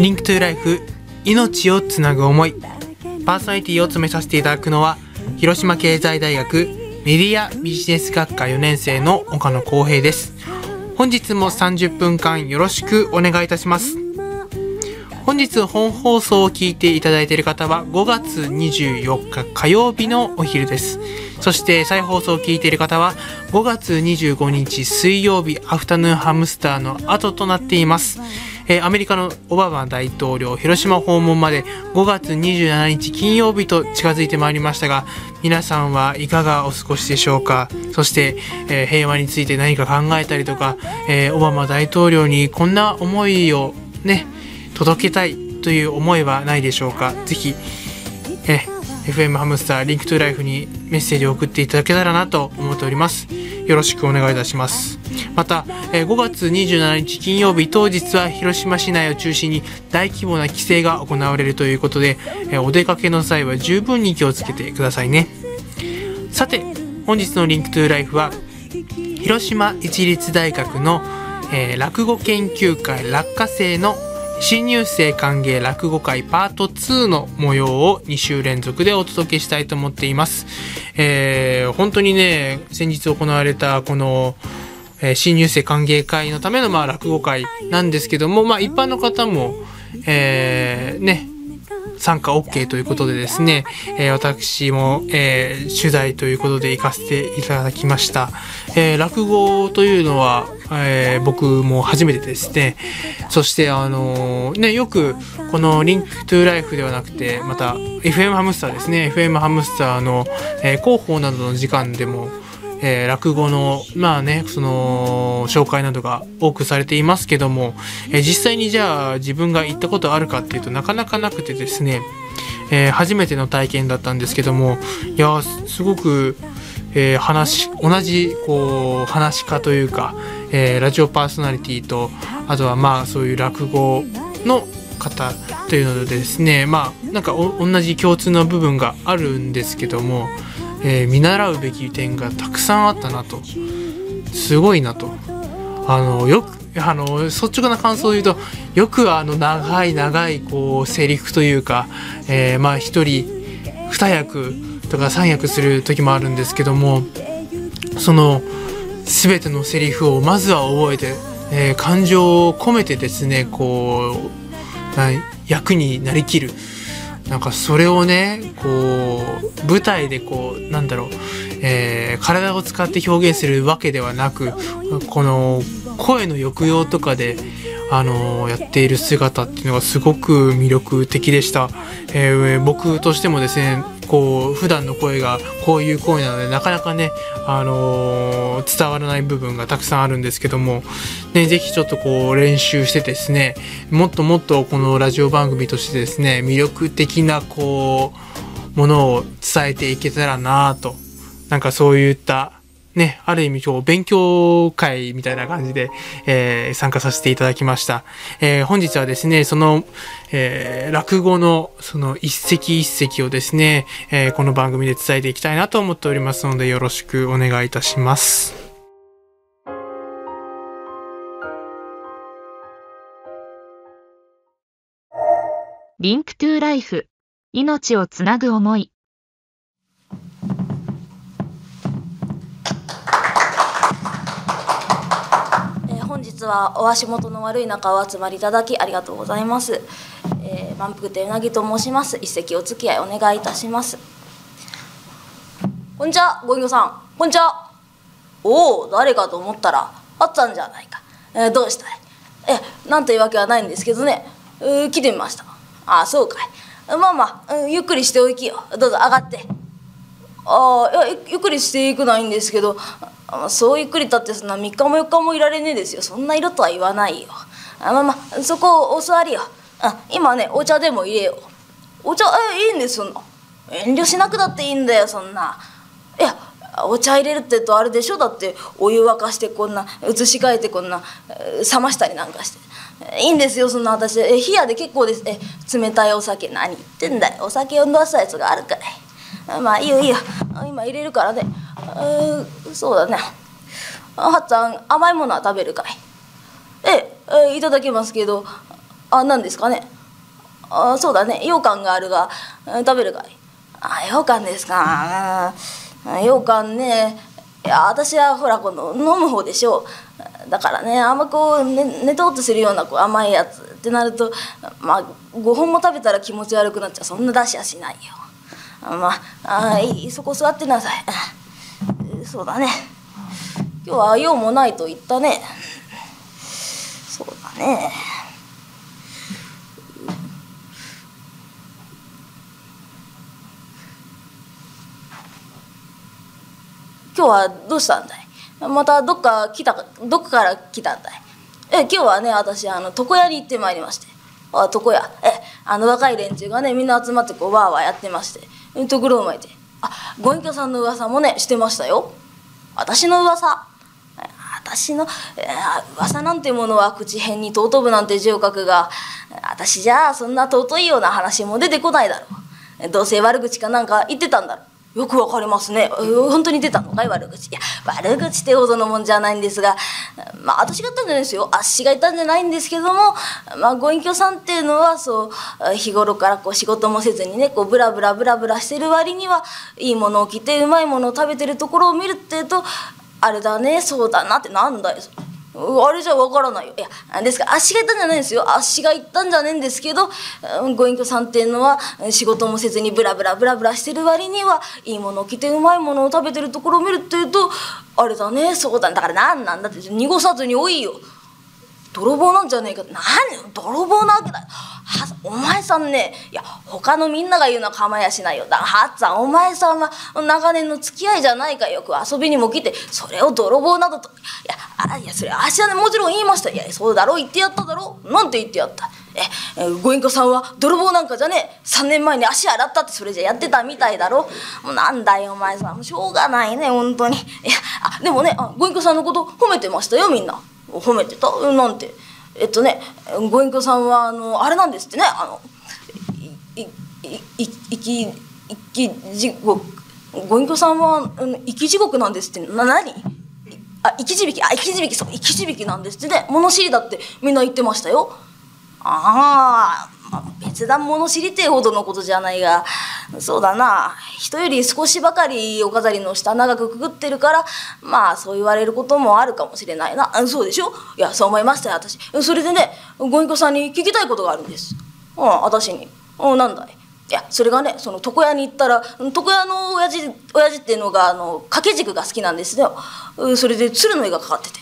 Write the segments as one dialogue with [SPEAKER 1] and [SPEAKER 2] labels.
[SPEAKER 1] リンクトゥライフ命をつなぐ思い。パーソナリティを務めさせていただくのは広島経済大学メディアビジネス学科4年生の岡野光平です。本日も30分間よろしくお願いいたします。本日本放送を聞いていただいている方は5月24日火曜日のお昼です。そして再放送を聞いている方は5月25日水曜日アフタヌーンハムスターの後となっています。えー、アメリカのオバマ大統領広島訪問まで5月27日金曜日と近づいてまいりましたが皆さんはいかがお過ごしでしょうか？そして、えー、平和について何か考えたりとか、えー、オバマ大統領にこんな思いをね届けたいという思いはないでしょうか？ぜひ、え FM ハムスターリンクトゥライフにメッセージを送っていただけたらなと思っております。よろしくお願いいたします。また5月27日金曜日当日は広島市内を中心に大規模な規制が行われるということでお出かけの際は十分に気をつけてくださいねさて本日のリンクトゥーライフは広島市立大学の、えー、落語研究会落花生の新入生歓迎落語会パート2の模様を2週連続でお届けしたいと思っています。えー、本当にね、先日行われたこの、えー、新入生歓迎会のためのまあ落語会なんですけども、まあ一般の方も、えー、ね、参加 OK ということでですね、えー、私も、えー、取材ということで行かせていただきました。えー、落語というのは、えー、僕も初めてですね。そして、あのー、ね、よくこのリンクトゥーライフではなくて、また FM ハムスターですね。FM ハムスターの、えー、広報などの時間でも、えー、落語のまあねその紹介などが多くされていますけども、えー、実際にじゃあ自分が行ったことあるかっていうとなかなかなくてですね、えー、初めての体験だったんですけどもいやすごく、えー、話同じこう話し家というか、えー、ラジオパーソナリティとあとはまあそういう落語の方というのでですねまあなんか同じ共通の部分があるんですけどもえー、見習うべき点がたくさんあったなと。すごいなと。あのよくあの率直な感想を言うとよくあの長い長いこうセリフというか、えー、まあ一人二役とか三役する時もあるんですけどもその全てのセリフをまずは覚えて、えー、感情を込めてですねこう役になりきる。なんかそれをねこう舞台でこうなんだろう、えー、体を使って表現するわけではなくこの声の抑揚とかであのやっている姿っていうのがすごく魅力的でした、えー、僕としてもですねこう普段の声がこういう声なのでなかなかね、あのー、伝わらない部分がたくさんあるんですけども、ね、ぜひちょっとこう練習してですねもっともっとこのラジオ番組としてですね魅力的なこうものを伝えていけたらなとなんかそういったね、ある意味今日勉強会みたいな感じで、えー、参加させていただきました。えー、本日はですね、その、えー、落語のその一席一席をですね、えこの番組で伝えていきたいなと思っておりますのでよろしくお願いいたします。
[SPEAKER 2] リンクトゥーライフ命をつなぐ思い
[SPEAKER 3] 日はお足元の悪い中お集まりいただきありがとうございます、えー、満腹亭うなぎと申します。一席お付き合いお願いいたします。こんにちはご隠居さん。こんにちは。おお誰かと思ったらあっちゃんじゃないか、えー、どうしたい？えなんというわけはないんですけどね。う来てみました。ああそうかい。まあまあ、うん、ゆっくりしておきよどうぞ上がって。ああゆっくりしていくないんですけどそうゆっくり立ってそんな3日も4日もいられねえですよ。そんな色とは言わないよ。あまあまあそこお座りよ。あ今ねお茶でも入れよお茶えいいんですそんな。遠慮しなくだっていいんだよそんな。いやお茶入れるってとあれでしょ？だってお湯沸かしてこんな移し替えてこんな冷ましたりなんかして。いいんですよそんな私。え冷やで結構です。え冷たいお酒。何言ってんだよ。お酒を飲ませたやつがあるから。まあいいよいいよ。今入れるからねうそうだね。はっちゃん甘いものは食べるかい？ええいただきますけど。あ何ですかね？あそうだね。羊羹があるが食べるかい？あ羊羹ですか。羊羹ね。いや私はほらこの飲む方でしょう。だからねあんまこう寝寝とうとするようなこう甘いやつってなるとまあ5本も食べたら気持ち悪くなっちゃう。そんな出しやしないよ。まああいいそこ座ってなさい。そうだね。今日は用もないと言ったね。そうだね。今日はどうしたんだい？またどっか来たどっかから来たんだい？え今日はね私あの床屋に行ってまいりまして。あ床屋。えあの若い連中がねみんな集まってこうわーわーやってまして。ところを巻いて。あご隠居さんの噂もねしてましたよ。私の噂。私の、えー、噂なんてものは口辺に尊ぶなんて字を書くが私じゃあそんな尊いような話も出てこないだろう。どうせ悪口かなんか言ってたんだろう。よくわかりますね。本当に出たの？かい悪口。いや、悪口ってほどのもんじゃないんですが、まあ、私が言ったんじゃないですよ。あっしが言ったんじゃないんですけども、まあ、ご隠居さんっていうのは、そう、日頃からこう仕事もせずにね、こう、ブラブラブラブラしてる割には、いいものを着て、うまいものを食べてるところを見るっていうと、あれだね、そうだなって、なんだよ。あれじゃわからないよ。いや、ですから、あっしが言ったんじゃないんですよ。あっしが言ったんじゃねえんですけど、ご隠居さんっていうのは、仕事もせずにブラブラブラブラしてる割には、いいものを着てうまいものを食べてるところを見るっていうと、あれだね、そうだ、だから何なんだって、濁さずに多いよ。泥棒なんじゃねえか。何？泥棒なわけだ。お前さんね、いや、他のみんなが言うのは構いやしないよ。だはっつぁん、お前さんは長年の付き合いじゃないか。よく遊びにも来て、それを泥棒などと。いや、あいや、それ、あしはね、もちろん言いました。いや、そうだろう、言ってやっただろう。なんて言ってやった？え、えご隠居さんは泥棒なんかじゃねえ。3年前に足洗ったってそれじゃやってたみたいだろ。もうなんだよ、お前さん。しょうがないね、本当に。いや、あ、でもね、あご隠居さんのこと褒めてましたよ、みんな。褒めてた？なんて。えっとねご隠居さんはあのあれなんですってね。あのいいいいき生き地獄。ご隠居さんは生き地獄なんですって。な何？あ生き地引き？あ生き地引きそう生き地引きなんですってね。物知りだってみんな言ってましたよ。ああ別段物知りてえほどのことじゃないがそうだな。人より少しばかりお飾りの下長くくぐってるからまあそう言われることもあるかもしれないな。そうでしょ？いやそう思いましたよ私。それでねご隠居さんに聞きたいことがあるんです。うん私に。うんなんだい？いやそれがねその床屋に行ったら床屋の親父親父っていうのがあの掛け軸が好きなんですよ。それで鶴の絵がかかってて。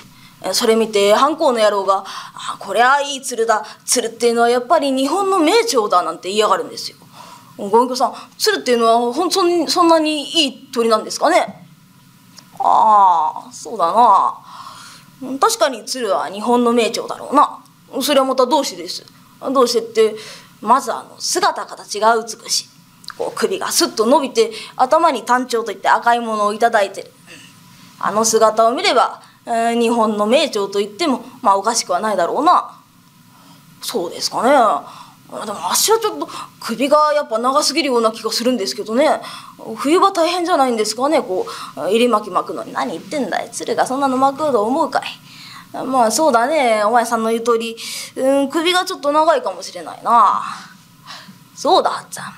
[SPEAKER 3] それ見て藩校の野郎が「あこりゃいい鶴だ。鶴っていうのはやっぱり日本の名鳥だ」なんて言いやがるんですよ。ご隠居さん鶴っていうのはほんそそんなにいい鳥なんですかね。ああそうだな。確かに鶴は日本の名鳥だろうな。それはまたどうしてです。どうしてってまずあの姿形が美しい。こう首がスッと伸びて頭に単調といって赤いものを頂いてる。あの姿を見ればえ、日本の名鳥と言ってもまあおかしくはないだろうな。そうですかね。でも足はちょっと首がやっぱ長すぎるような気がするんですけどね。冬場大変じゃないんですかね。こう入り巻き巻くのに。何言ってんだい。鶴がそんなの巻くと思うかい。まあそうだね。お前さんの言う通り、うん、首がちょっと長いかもしれないな。そうだはっちゃん。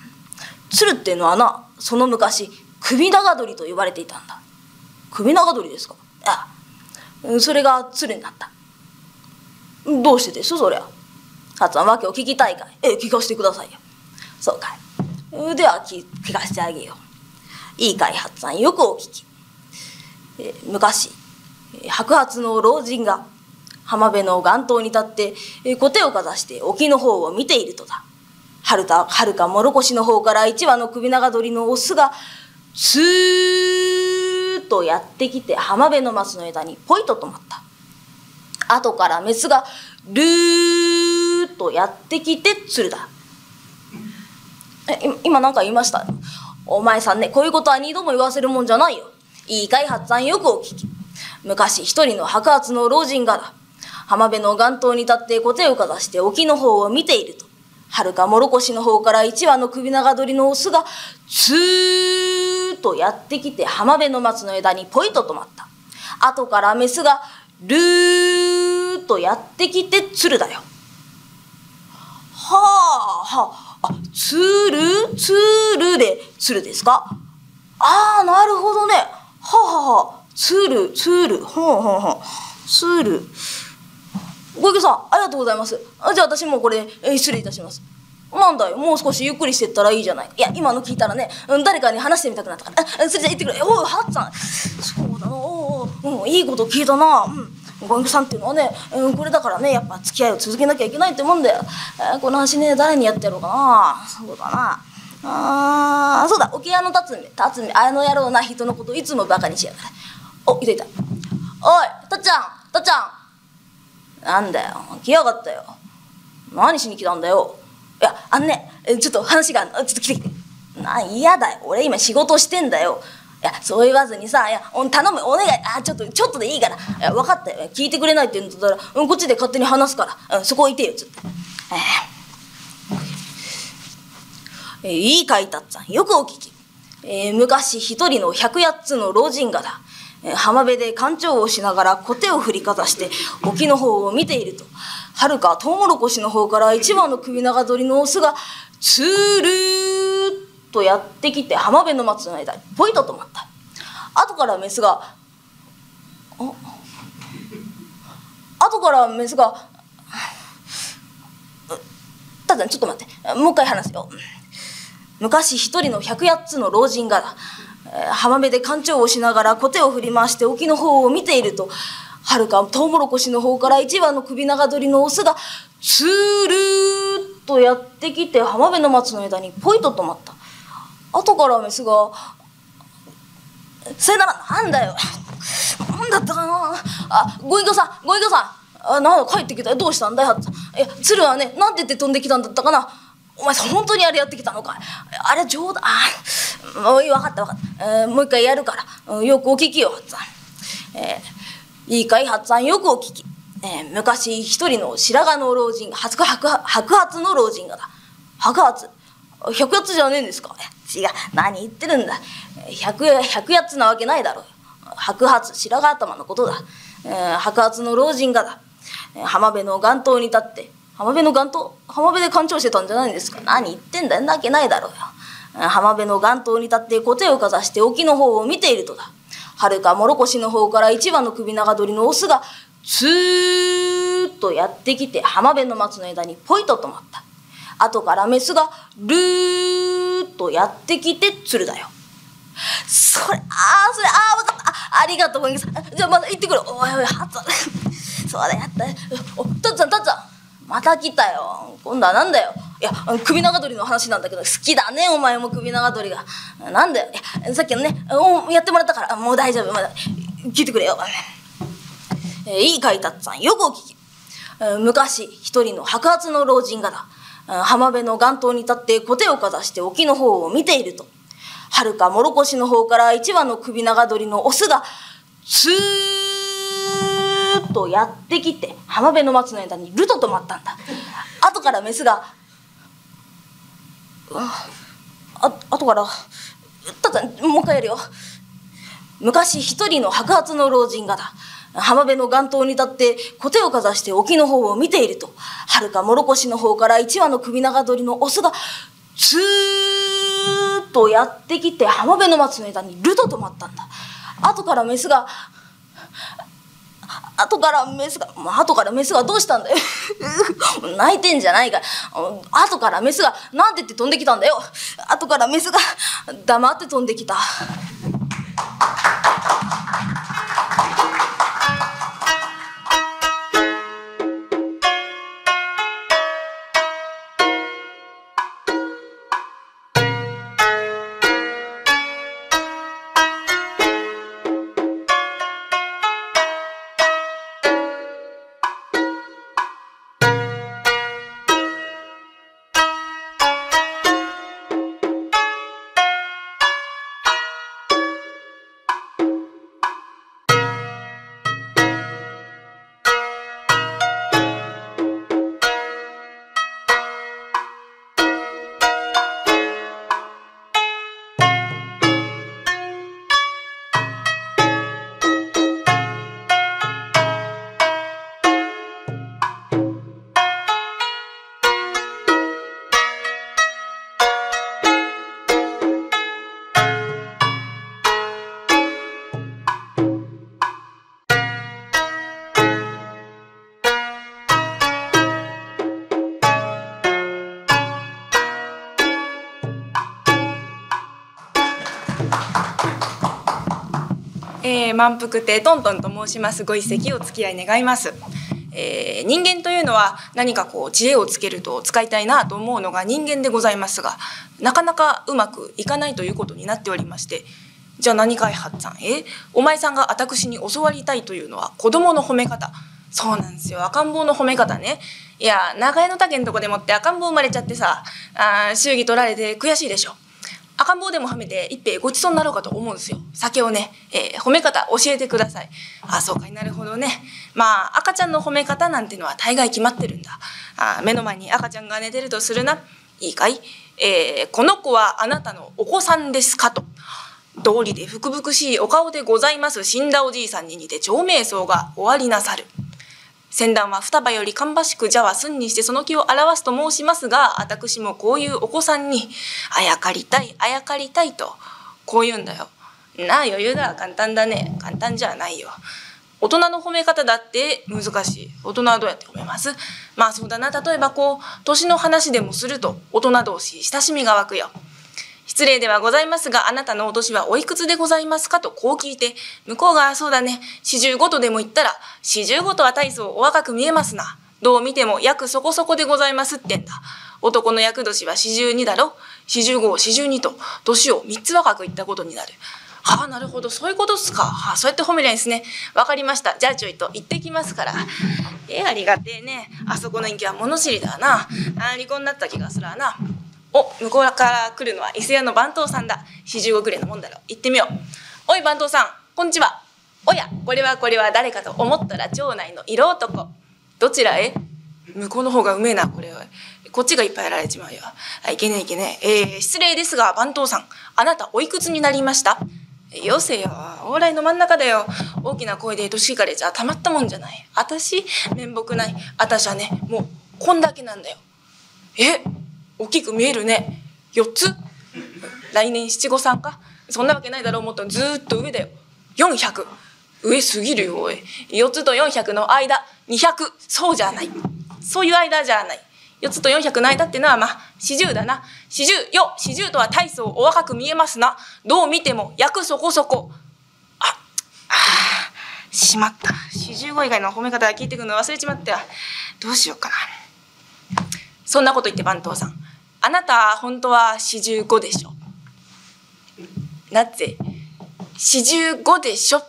[SPEAKER 3] 鶴っていうのはなその昔首長鳥と呼ばれていたんだ。首長鳥ですか？それが鶴になった。どうしてですそりゃ。初は訳を聞きたいかい。ええ聞かせてくださいよ。そうかい。では聞聞かせてあげよう。いいかい初さんよくお聞き、え昔白髪の老人が浜辺の岸頭に立ってえ小手をかざして沖の方を見ているとだ。はるかはるかもろこしの方から一羽の首長鳥のオスがスーとやってきて浜辺の松の枝にポイと止まった。後からメスがルーとやってきて鶴だ。え今何か言いました？お前さんねこういうことは二度も言わせるもんじゃないよ。いいかい発さんよくお聞き。昔一人の白髪の老人がだ浜辺の岩頭に立って小手をかざして沖の方を見ていると。はるかもろこしの方から一羽の首長鳥のオスがツーとやってきて浜辺の松の枝にポイと止まった。後からメスがルーとやってきて鶴だよ。はあつるつるで鶴ですか？ああなるほどね。はあははあ。つるつるほんほんほんつるご池さんありがとうございます。あじゃあ私もこれ、えー失礼いたします。なんだよもう少しゆっくりしてったらいいじゃない。いや今の聞いたらねうん誰かに話してみたくなったから。あそれじゃあ言ってくれおいハッツさん。そうだなおう。おううんいいこと聞いたな。うん。ご隠さんっていうのはね、うん、これだからねやっぱ付き合いを続けなきゃいけないってもんだよ、えーこの話ね誰にやってやろうかな。そうだな。あーそうだ桶屋の辰巳。辰巳あの野郎な人のこといつもバカにしやがる。おいたいた。おいたっちゃんたっちゃん。なんだよ来やがったよ。何しに来たんだよ。いやあのねちょっと話がちょっと来て来て。な嫌だよ。俺今仕事してんだよ。いやそう言わずにさいや頼む。お願い。あちょっとちょっとでいいから。いや分かったよ。聞いてくれないって言うんだったら、うん、こっちで勝手に話すから、うん、そこ置いてよ。ちょっと。えー。いいかいたっつぁんよくお聞き、えー昔一人の百八つの老人がだ、浜辺で干潮をしながら小手を振りかざして沖の方を見ていると。はるかトウモロコシの方から一羽の首長鳥のオスがつるーっとやってきて浜辺の松の間にポイと止まった。後からメスがあ後からメスがただちょっと待って。もう一回話すよ。昔一人の百八つの老人が、えー浜辺で干潮をしながら小手を振り回して沖の方を見ているとはるかトウモロコシの方から一羽の首長鳥のオスがつるーっとやってきて浜辺の松の枝にポイと止まった。後からメスが「それならなんだよ。なんだったかな。あご隠居さんご隠居さん。あなんだ帰ってきたよ。どうしたんだよいや鶴はねなんて言って飛んできたんだったかな。お前さ本当にあれやってきたのかいあれ冗談。あもういい分かった分かった、えーもう一回やるから、うんよくお聞きよハッツァン、えーいいかいハッツァン。よくお聞き、えー昔一人の白髪の老人白白白髪の老人がだ。白髪？百八じゃねえんですか？違う。何言ってるんだ。百百八なわけないだろう白髪白髪頭のことだ、えー白髪の老人がだ。浜辺の岸頭に立って。浜辺の岸頭？浜辺で干潮してたんじゃないんですか？何言ってんだよ。なわけないだろうよ。浜辺の岸頭に立って小手をかざして沖の方を見ているとだ。はるかもろこしの方から一羽の首長鳥のオスがツーッとやってきて浜辺の松の枝にポイと止まった。後からメスがルーッとやってきて鶴だよ。それああそれああ分かった。あありがとうございますじゃあまだ行ってくる。おいおいハツそうだやった。おたっちゃんたっちゃん。また来たよ。今度はなんだよ。いや首長鳥の話なんだけど好きだね。お前も首長鳥が。なんだよ。いやさっきのねやってもらったから。もう大丈夫。まだ聞いてくれよ、えーいいかいたっちゃん。よくお聞き。昔一人の白髪の老人がだ。浜辺の岸頭に立って小手をかざして沖の方を見ていると。はるかもろこしの方から一羽の首長鳥のオスがスーッとやってきて浜辺の松の枝にルと止まったんだ。後からメスがあ後からただもう一回やるよ。昔一人の白髪の老人がだ浜辺の岸頭に立って小手をかざして沖の方を見ているとはるかもろこしの方から一羽の首長鳥のオスがツーッとやってきて浜辺の松の枝にルと止まったんだ。後からメスが後からメスが、まあ、後からメスがどうしたんだよ。泣いてんじゃないか。後からメスがなんて言って飛んできたんだよ。後からメスが黙って飛んできた。
[SPEAKER 4] えー、満腹亭トントンと申します。ご一席お付き合い願います。えー、人間というのは何かこう知恵をつけると使いたいなと思うのが人間でございますがなかなかうまくいかないということになっておりましてじゃあ何かいはっさん。えお前さんが私に教わりたいというのは子供の褒め方。そうなんですよ。赤ん坊の褒め方ね。いや長屋の竹のとこでもって赤ん坊生まれちゃってさあ祝儀取られて悔しいでしょ。赤ん坊でも褒めて一杯ごちそうになろうかと思うんですよ。酒をね、えー、褒め方教えてください。あそうかいなるほどね。まあ赤ちゃんの褒め方なんてのは大概決まってるんだ。あ目の前に赤ちゃんが寝てるとするな。いいかい、えー、この子はあなたのお子さんですかと。道理で福々しいお顔でございます死んだおじいさんに似て長命草が終わりなさる。先旦は双葉より芳しくじゃは寸にしてその気を表すと申しますが私もこういうお子さんにあやかりたいあやかりたいとこう言うんだよ。なあ余裕だ簡単だね簡単じゃないよ。大人の褒め方だって難しい大人はどうやって褒めます？まあそうだな例えばこう年の話でもすると大人同士親しみが湧くよ。失礼ではございますが、あなたのお年はおいくつでございますか？とこう聞いて、向こうがそうだね、四十五とでも言ったら、四十五とは大層お若く見えますな。どう見ても約そこそこでございますってんだ。男の厄年は四十二だろ？四十五、四十二と、年を三つ若く言ったことになる。はあ、なるほど、そういうことっすか。はあ、そうやって褒めりゃいいですね。わかりました。じゃあちょいと行ってきますから。ええ、ありがてえね。あそこの人気は物知りだな。あ離婚になった気がするわな。お向こうから来るのは伊勢屋の番頭さんだ。四十五くらいのもんだろ。行ってみよう。おい番頭さん。こんにちは。おやこれはこれは誰かと思ったら町内の色男。どちらへ？向こうの方がうめえなこれは。こっちがいっぱいやられちまうよ。あいけねえいけねえ。えー、失礼ですが番頭さん。あなたおいくつになりました？よせよ。往来の真ん中だよ。大きな声で年引かれちゃたまったもんじゃない。私面目ない。私はねもうこんだけなんだよ。え？大きく見えるね。4つ。来年七五三か。そんなわけないだろう思ったらずっと上だよ。400上すぎるよおい。4つと400の間。200そうじゃない。そういう間じゃない。4つと400の間ってのはまあ四十だな。四十よ。四十とは大層お若く見えますな。どう見ても役そこそこ。ああしまった。四十五以外の褒め方が聞いてくるの忘れちまったよどうしようかな。そんなこと言って番頭さん。あなた本当は四十五でしょ？なぜ四十五でしょ？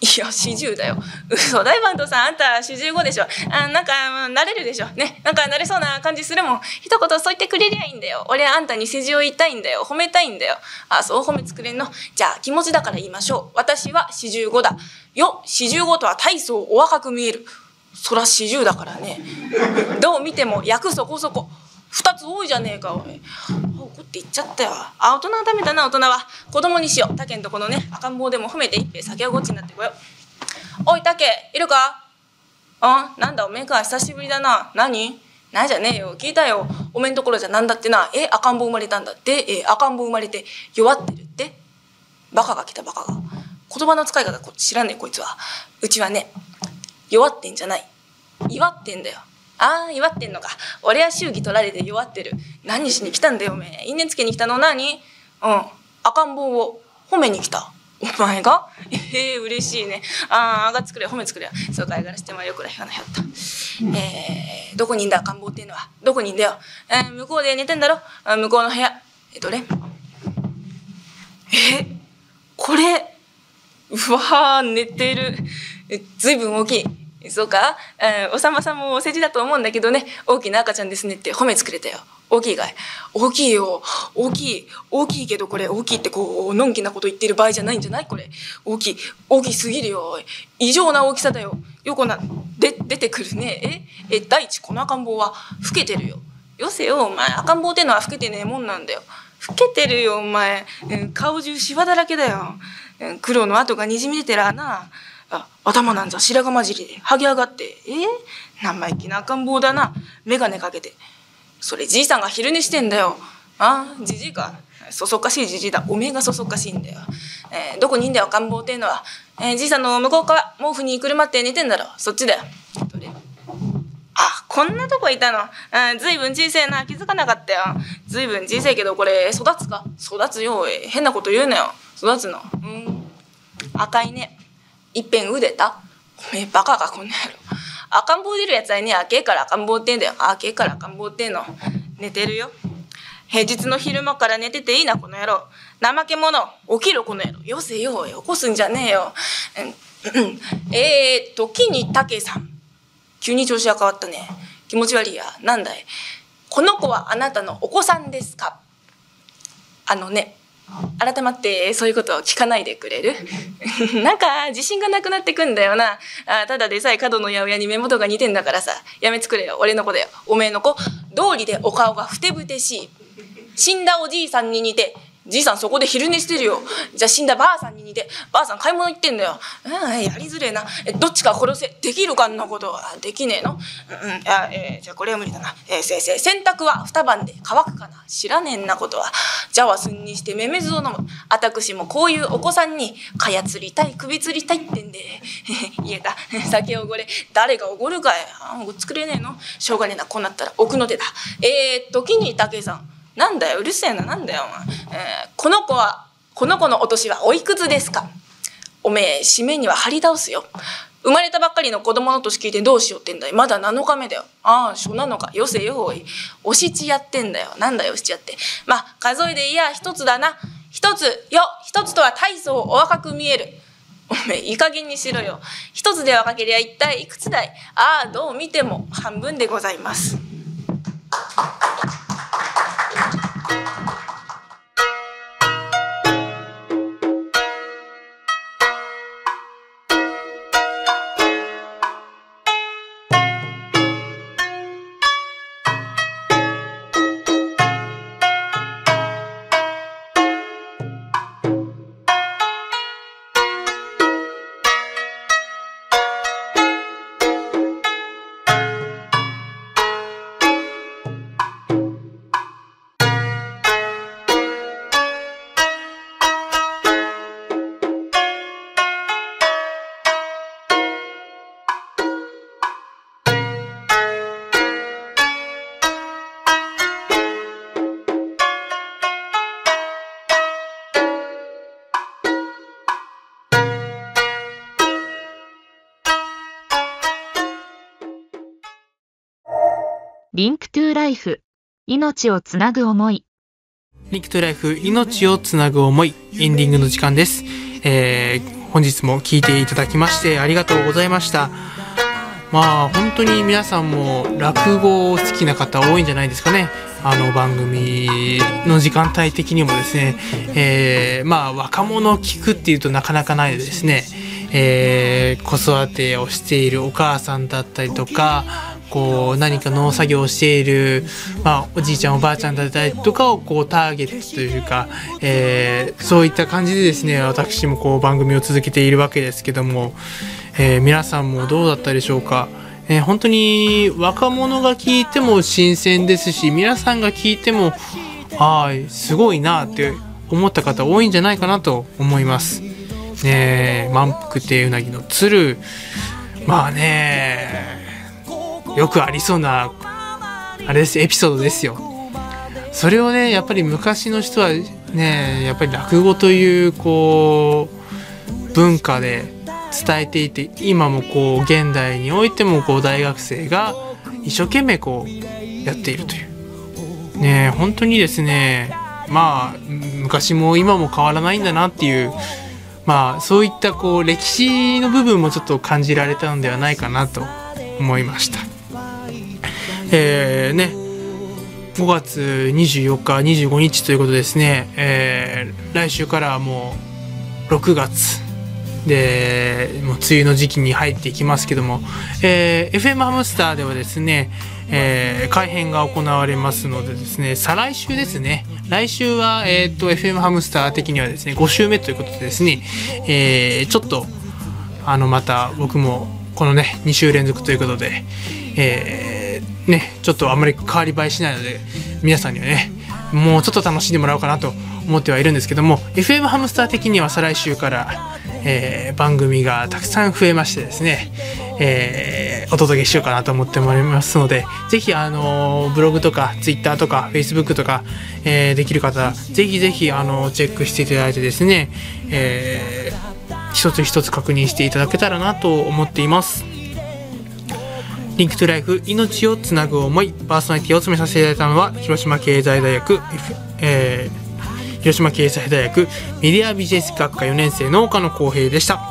[SPEAKER 4] いや四十だよ。嘘大番頭さん。あんた四十五でしょ？あなんか慣れるでしょ？ねなんか慣れそうな感じするもん。一言そう言ってくれりゃいいんだよ。俺あんたに世辞を言いたいんだよ。褒めたいんだよ。あそう褒め作れんの？じゃあ気持ちだから言いましょう。私は四十五だ。よ四十五とは大層お若く見える。そら四十だからね。どう見ても役そこそこ。二つ多いじゃねえかおい。怒って言っちゃったよ。あ大人はダメだな大人は。子供にしよう。他県とこのね赤ん坊でも褒めて一杯酒をごっちになってこよう。おい竹いるか？あなんだおめえか。久しぶりだな。何？ないじゃねえよ。聞いたよ。おめえんところじゃなんだってな。え赤ん坊生まれたんだって？え赤ん坊生まれて弱ってるって？バカが来たバカが。言葉の使い方こ知らねえこいつは。うちはね弱ってんじゃない。祝ってんだよ。ああ、祝ってんのか。俺は祝儀取られて弱ってる。何しに来たんだよ、おめえ。因縁つけに来たの何？うん。赤ん坊を褒めに来た。お前が？ええー、嬉しいね。ああ、あが作れ、褒め作れ。そうかいがらしてもよくらひょなひょった。えー、どこにいんだ赤ん坊っていうのは？どこにいんだよ？えー、向こうで寝てんだろ？あ向こうの部屋。え、どれ？えこれ？うわー、寝てる。ずいぶん大きい。そうか、えー、おさまさんもお世辞だと思うんだけどね。大きな赤ちゃんですねって褒め作れたよ。大きいかい。大きいよ。大きい。大きいけどこれ大きいってこうのんきなこと言ってる場合じゃないんじゃない？これ。大きい。大きすぎるよ。異常な大きさだよ。よこなで出てくるね。え？え第一この赤ん坊は。老けてるよ。よせよお前。赤ん坊ってのは老けてねえもんなんだよ。老けてるよお前。顔中シワだらけだよ。黒の跡がにじみ出てらなあ頭なんざ白髪混じりで剥げ上がって。えー、生意気な赤ん坊だな。眼鏡かけて。それじいさんが昼寝してんだよ。ああじじいか。そそっかしいじじいだ。おめえがそそっかしいんだよ、えー、どこにいんだよ赤ん坊っていうのは、えー、じいさんの向こうか毛布に車って寝てんだろ。そっちだよ。どれ？あこんなとこいたの、うん、ずいぶん小さいな。気づかなかったよ。ずいぶん小さいけどこれ育つか？育つよ変なこと言うなよ。育つの。うん。赤いね。いっぺん腕た？おめえバカかこの野郎。赤ん坊出るやつはね赤えから赤ん坊ってんだよ。赤えから赤ん坊ってんの。寝てるよ。平日の昼間から寝てていいなこの野郎。怠け者。起きろこの野郎。よせよ起こすんじゃねえよ、うん、えー、時に武さん。急に調子が変わったね。気持ち悪いや。なんだい？この子はあなたのお子さんですか？あのね改まってそういうことを聞かないでくれる？なんか自信がなくなってくんだよな。あただでさえ角の八百屋に目元が似てんだからさ。やめつくれよ。俺の子だよ。おめえの子。道理でお顔がふてぶてしい。死んだおじいさんに似て。じいさんそこで昼寝してるよ。じゃあ死んだばあさんに似てばあさん買い物行ってんだよ。うんやりづれえな。えどっちか殺せ。できるかんなこと。はできねえの？うんいや、えー、じゃあこれは無理だな。えー、先生洗濯は二晩で。乾くかな？知らねえんなことは。じゃはすんにしてめめずを飲む。私もこういうお子さんにかやつりたい首つりたいってんで。言えた。酒おごれ。誰がおごるかいあ作れねえの？しょうがねえな。こうなったら奥の手だ。えー、時に武さん。なんだようるせえななんだよお前、えー、この子はこの子のお年はおいくつですか？おめえ締めには張り倒すよ。生まれたばっかりの子供の年聞いてどうしようってんだよ。まだ7日目だよ。ああ初なのかよせよおい。おしちやってんだよ。なんだよおしちやって。まあ数えでいや一つだな。一つよ。一つとは大層お若く見える。おめえいい加減にしろよ。一つで若けりゃ一体いくつだい？ああどう見ても半分でございます。
[SPEAKER 2] Link to Life。命をつなぐ思い。
[SPEAKER 1] Link to Life 命をつなぐ思い。エンディングの時間です、えー、本日も聞いていただきましてありがとうございました。まあ本当に皆さんも落語好きな方多いんじゃないですかね。あの番組の時間帯的にもですね、えー、まあ若者を聞くっていうとなかなかないですね、えー、子育てをしているお母さんだったりとかこう何か農作業をしている、まあ、おじいちゃんおばあちゃんだったりとかをこうターゲットというか、えー、そういった感じでですね私もこう番組を続けているわけですけども、えー、皆さんもどうだったでしょうか。えー、本当に若者が聞いても新鮮ですし皆さんが聞いてもああすごいなって思った方多いんじゃないかなと思います。ね満腹亭うなぎの鶴まあねよくありそうなあれですエピソードですよそれをねやっぱり昔の人はねやっぱり落語というこう文化で伝えていて今もこう現代においてもこう大学生が一生懸命こうやっているというね本当にですねまあ昔も今も変わらないんだなっていうまあそういったこう歴史の部分もちょっと感じられたのではないかなと思いました。えー、ね5月24日25日ということですね、えー、来週からはもう6月でもう梅雨の時期に入っていきますけども、えー、FM ハムスターではですね、えー、改編が行われますのでですね再来週ですね。来週は、えーと、FM ハムスター的にはですね5週目ということでですね、えー、ちょっとあのまた僕もこのね2週連続ということで、えーねちょっとあんまり変わり映えしないので皆さんにはねもうちょっと楽しんでもらおうかなと思ってはいるんですけども FM ハムスター的には再来週から、えー、番組がたくさん増えましてですね、えー、お届けしようかなと思っておりますのでぜひあのブログとか Twitter とか Facebook とか、えー、できる方ぜひぜひあのチェックしていただいてですね、えー一つ一つ確認していただけたらなと思っています。リンクトゥライフ命をつなぐ思いパーソナリティを務めさせていただいたのは広島経済大学、えー広島経済大学メディアビジネス学科4年生の岡野光平でした。